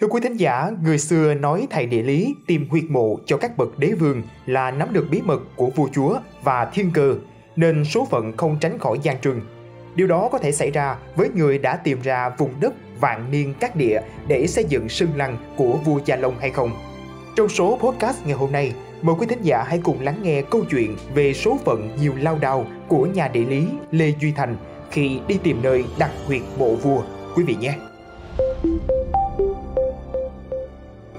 Thưa quý thính giả, người xưa nói thầy địa lý tìm huyệt mộ cho các bậc đế vương là nắm được bí mật của vua chúa và thiên cơ, nên số phận không tránh khỏi gian trừng Điều đó có thể xảy ra với người đã tìm ra vùng đất vạn niên các địa để xây dựng sân lăng của vua Gia Long hay không. Trong số podcast ngày hôm nay, mời quý thính giả hãy cùng lắng nghe câu chuyện về số phận nhiều lao đao của nhà địa lý Lê Duy Thành khi đi tìm nơi đặt huyệt mộ vua. Quý vị nhé!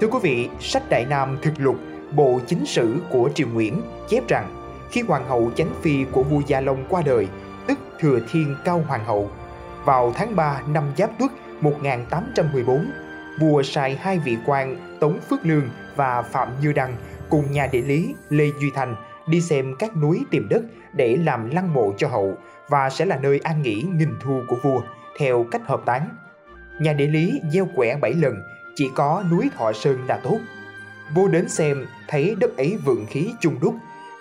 Thưa quý vị, sách Đại Nam thực lục, bộ chính sử của Triều Nguyễn chép rằng khi hoàng hậu chánh phi của vua Gia Long qua đời, tức Thừa Thiên Cao Hoàng hậu, vào tháng 3 năm Giáp Tuất 1814, vua sai hai vị quan Tống Phước Lương và Phạm Như Đăng cùng nhà địa lý Lê Duy Thành đi xem các núi tìm đất để làm lăng mộ cho hậu và sẽ là nơi an nghỉ nghìn thu của vua theo cách hợp tán. Nhà địa lý gieo quẻ bảy lần chỉ có núi Thọ Sơn là tốt. Vua đến xem thấy đất ấy vượng khí chung đúc,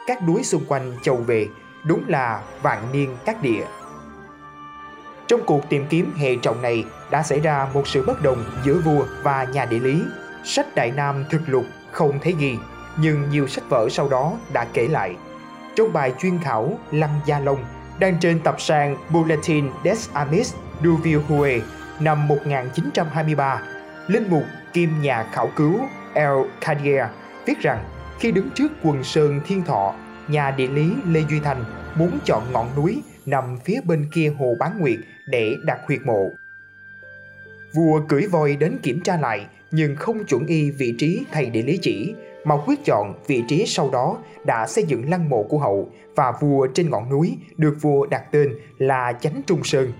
các núi xung quanh châu về, đúng là vạn niên các địa. Trong cuộc tìm kiếm hệ trọng này đã xảy ra một sự bất đồng giữa vua và nhà địa lý. Sách Đại Nam thực lục không thấy ghi, nhưng nhiều sách vở sau đó đã kể lại. Trong bài chuyên khảo Lăng Gia Long đang trên tập sàn Bulletin des Amis du Vieux năm 1923 linh mục kim nhà khảo cứu El Cadier viết rằng khi đứng trước quần sơn Thiên Thọ, nhà địa lý Lê Duy Thành muốn chọn ngọn núi nằm phía bên kia hồ Bán Nguyệt để đặt huyệt mộ. Vua cưỡi voi đến kiểm tra lại nhưng không chuẩn y vị trí thầy địa lý chỉ mà quyết chọn vị trí sau đó đã xây dựng lăng mộ của hậu và vua trên ngọn núi được vua đặt tên là Chánh Trung Sơn.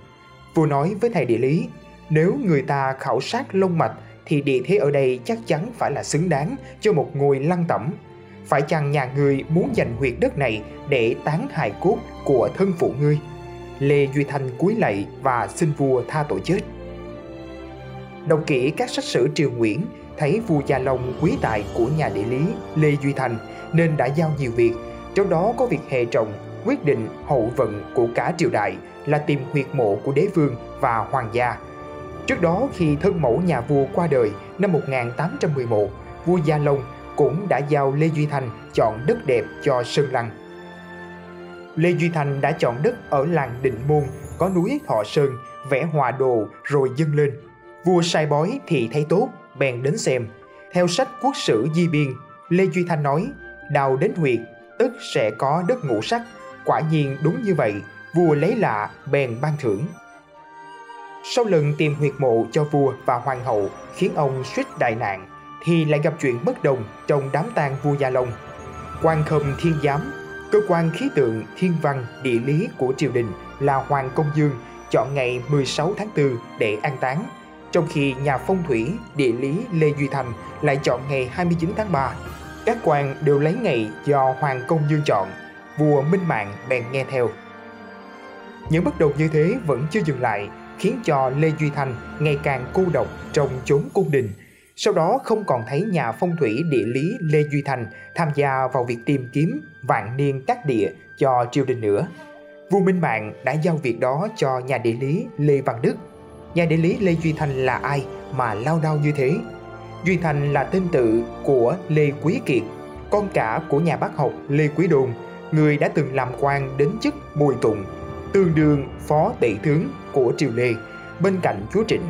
Vua nói với thầy địa lý nếu người ta khảo sát lông mạch thì địa thế ở đây chắc chắn phải là xứng đáng cho một ngôi lăng tẩm. Phải chăng nhà ngươi muốn giành huyệt đất này để tán hài cốt của thân phụ ngươi? Lê Duy Thanh cúi lạy và xin vua tha tội chết. Đọc kỹ các sách sử triều Nguyễn thấy vua Gia Long quý tài của nhà địa lý Lê Duy Thành nên đã giao nhiều việc, trong đó có việc hệ trọng, quyết định hậu vận của cả triều đại là tìm huyệt mộ của đế vương và hoàng gia Trước đó khi thân mẫu nhà vua qua đời năm 1811, vua Gia Long cũng đã giao Lê Duy Thành chọn đất đẹp cho Sơn Lăng. Lê Duy Thành đã chọn đất ở làng Định Môn, có núi Thọ Sơn, vẽ hòa đồ rồi dâng lên. Vua sai bói thì thấy tốt, bèn đến xem. Theo sách quốc sử Di Biên, Lê Duy Thanh nói, đào đến huyệt, tức sẽ có đất ngũ sắc. Quả nhiên đúng như vậy, vua lấy lạ, bèn ban thưởng. Sau lần tìm huyệt mộ cho vua và hoàng hậu khiến ông suýt đại nạn, thì lại gặp chuyện bất đồng trong đám tang vua Gia Long. Quan Khâm Thiên Giám, cơ quan khí tượng, thiên văn, địa lý của triều đình là Hoàng Công Dương chọn ngày 16 tháng 4 để an táng, trong khi nhà phong thủy, địa lý Lê Duy Thành lại chọn ngày 29 tháng 3. Các quan đều lấy ngày do Hoàng Công Dương chọn, vua Minh Mạng bèn nghe theo. Những bất đồng như thế vẫn chưa dừng lại khiến cho Lê Duy Thanh ngày càng cô độc trong chốn cung đình. Sau đó không còn thấy nhà phong thủy địa lý Lê Duy Thành tham gia vào việc tìm kiếm vạn niên các địa cho triều đình nữa. Vua Minh Mạng đã giao việc đó cho nhà địa lý Lê Văn Đức. Nhà địa lý Lê Duy Thành là ai mà lao đao như thế? Duy Thành là tên tự của Lê Quý Kiệt, con cả của nhà bác học Lê Quý Đôn, người đã từng làm quan đến chức Bùi Tụng tương đương phó tể tướng của triều Lê bên cạnh chúa Trịnh.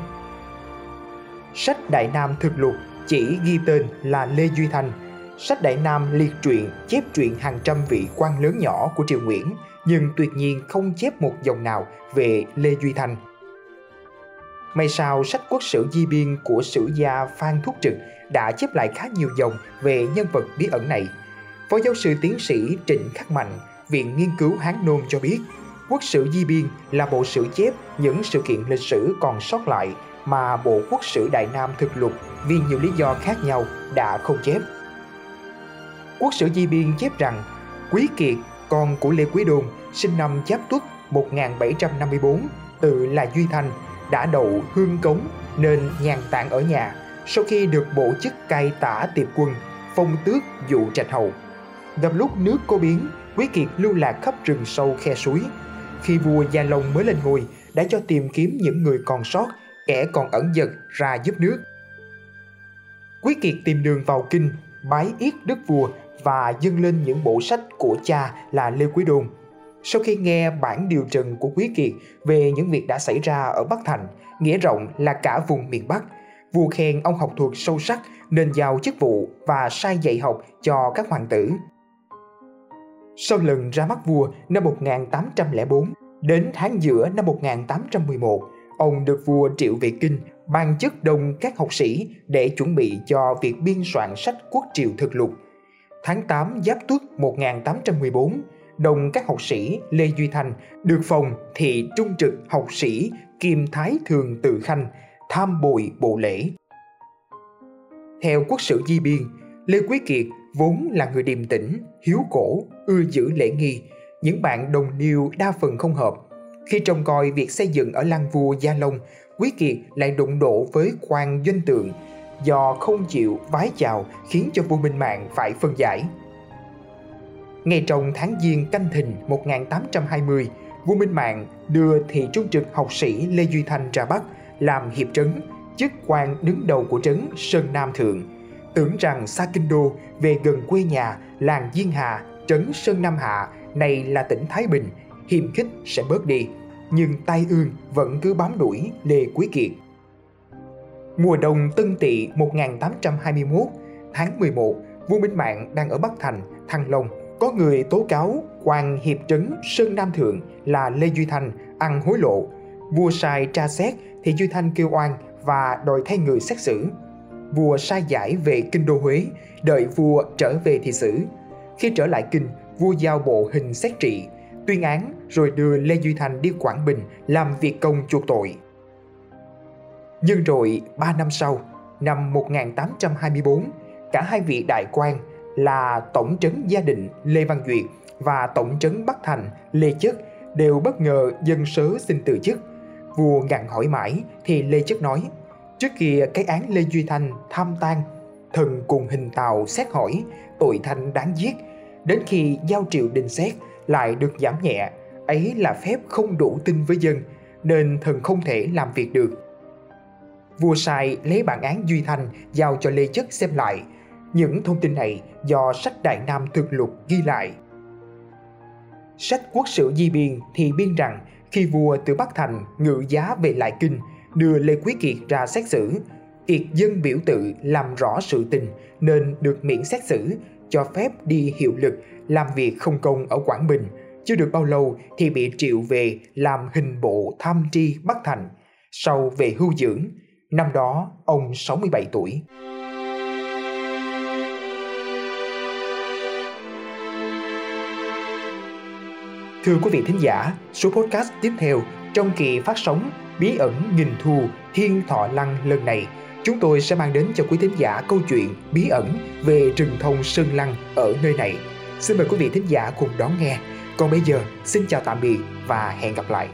Sách Đại Nam thực lục chỉ ghi tên là Lê Duy Thanh. Sách Đại Nam liệt truyện chép truyện hàng trăm vị quan lớn nhỏ của triều Nguyễn nhưng tuyệt nhiên không chép một dòng nào về Lê Duy Thanh. May sao sách quốc sử di biên của sử gia Phan Thúc Trực đã chép lại khá nhiều dòng về nhân vật bí ẩn này. Phó giáo sư tiến sĩ Trịnh Khắc Mạnh, Viện Nghiên cứu Hán Nôn cho biết, Quốc sử Di Biên là bộ sử chép những sự kiện lịch sử còn sót lại mà Bộ Quốc sử Đại Nam thực lục vì nhiều lý do khác nhau đã không chép. Quốc sử Di Biên chép rằng Quý Kiệt, con của Lê Quý Đôn, sinh năm Giáp Tuất 1754, tự là Duy Thanh, đã đậu hương cống nên nhàn tản ở nhà sau khi được bổ chức cai tả tiệp quân, phong tước dụ trạch hầu. Gặp lúc nước có biến, Quý Kiệt lưu lạc khắp rừng sâu khe suối, khi vua Gia Long mới lên ngôi đã cho tìm kiếm những người còn sót, kẻ còn ẩn giật ra giúp nước. Quý Kiệt tìm đường vào kinh, bái yết đức vua và dâng lên những bộ sách của cha là Lê Quý Đôn. Sau khi nghe bản điều trần của Quý Kiệt về những việc đã xảy ra ở Bắc Thành, nghĩa rộng là cả vùng miền Bắc, vua khen ông học thuật sâu sắc nên giao chức vụ và sai dạy học cho các hoàng tử. Sau lần ra mắt vua năm 1804, đến tháng giữa năm 1811, ông được vua triệu về kinh, ban chức đông các học sĩ để chuẩn bị cho việc biên soạn sách quốc triều thực lục. Tháng 8 Giáp Tuất 1814, đồng các học sĩ Lê Duy Thành được phòng thị trung trực học sĩ Kim Thái Thường Tự Khanh tham bồi bộ lễ. Theo quốc sử Di Biên, Lê Quý Kiệt vốn là người điềm tĩnh, hiếu cổ, ưa giữ lễ nghi, những bạn đồng niêu đa phần không hợp. Khi trông coi việc xây dựng ở Lăng Vua Gia Long, Quý Kiệt lại đụng độ với quan doanh tượng do không chịu vái chào khiến cho vua Minh Mạng phải phân giải. Ngay trong tháng Giêng canh thìn 1820, vua Minh Mạng đưa thị trung trực học sĩ Lê Duy Thanh ra Bắc làm hiệp trấn, chức quan đứng đầu của trấn Sơn Nam Thượng. Tưởng rằng xa kinh đô về gần quê nhà làng Diên Hà, trấn Sơn Nam Hạ này là tỉnh Thái Bình, hiềm khích sẽ bớt đi. Nhưng tai ương vẫn cứ bám đuổi Lê Quý Kiệt. Mùa đông Tân Tỵ 1821, tháng 11, vua Minh Mạng đang ở Bắc Thành, Thăng Long có người tố cáo quan hiệp trấn Sơn Nam Thượng là Lê Duy Thanh ăn hối lộ. Vua sai tra xét thì Duy Thanh kêu oan và đòi thay người xét xử. Vua sai giải về kinh đô Huế, đợi vua trở về thì xử. Khi trở lại kinh, vua giao bộ hình xét trị, tuyên án rồi đưa Lê Duy thành đi Quảng Bình làm việc công chuộc tội. Nhưng rồi 3 năm sau, năm 1824, cả hai vị đại quan là tổng trấn gia định Lê Văn Duyệt và tổng trấn Bắc Thành Lê Chất đều bất ngờ dân sớ xin từ chức. Vua ngặn hỏi mãi thì Lê Chất nói Trước kia cái án Lê Duy Thanh tham tan Thần cùng hình tàu xét hỏi Tội thanh đáng giết. Đến khi giao triệu đình xét Lại được giảm nhẹ. Ấy là phép không đủ tin với dân Nên thần không thể làm việc được. Vua sai lấy bản án Duy Thanh Giao cho Lê Chất xem lại. Những thông tin này do sách Đại Nam Thực Lục ghi lại. Sách Quốc sử Di Biên thì biên rằng khi vua từ Bắc Thành ngự giá về lại kinh, đưa Lê Quý Kiệt ra xét xử, Kiệt dân biểu tự làm rõ sự tình nên được miễn xét xử, cho phép đi hiệu lực làm việc không công ở Quảng Bình. Chưa được bao lâu thì bị triệu về làm hình bộ tham tri Bắc Thành. Sau về hưu dưỡng, năm đó ông 67 tuổi. Thưa quý vị thính giả, số podcast tiếp theo trong kỳ phát sóng Bí ẩn nghìn thu Thiên Thọ Lăng lần này, chúng tôi sẽ mang đến cho quý thính giả câu chuyện bí ẩn về rừng thông Sơn Lăng ở nơi này. Xin mời quý vị thính giả cùng đón nghe. Còn bây giờ, xin chào tạm biệt và hẹn gặp lại.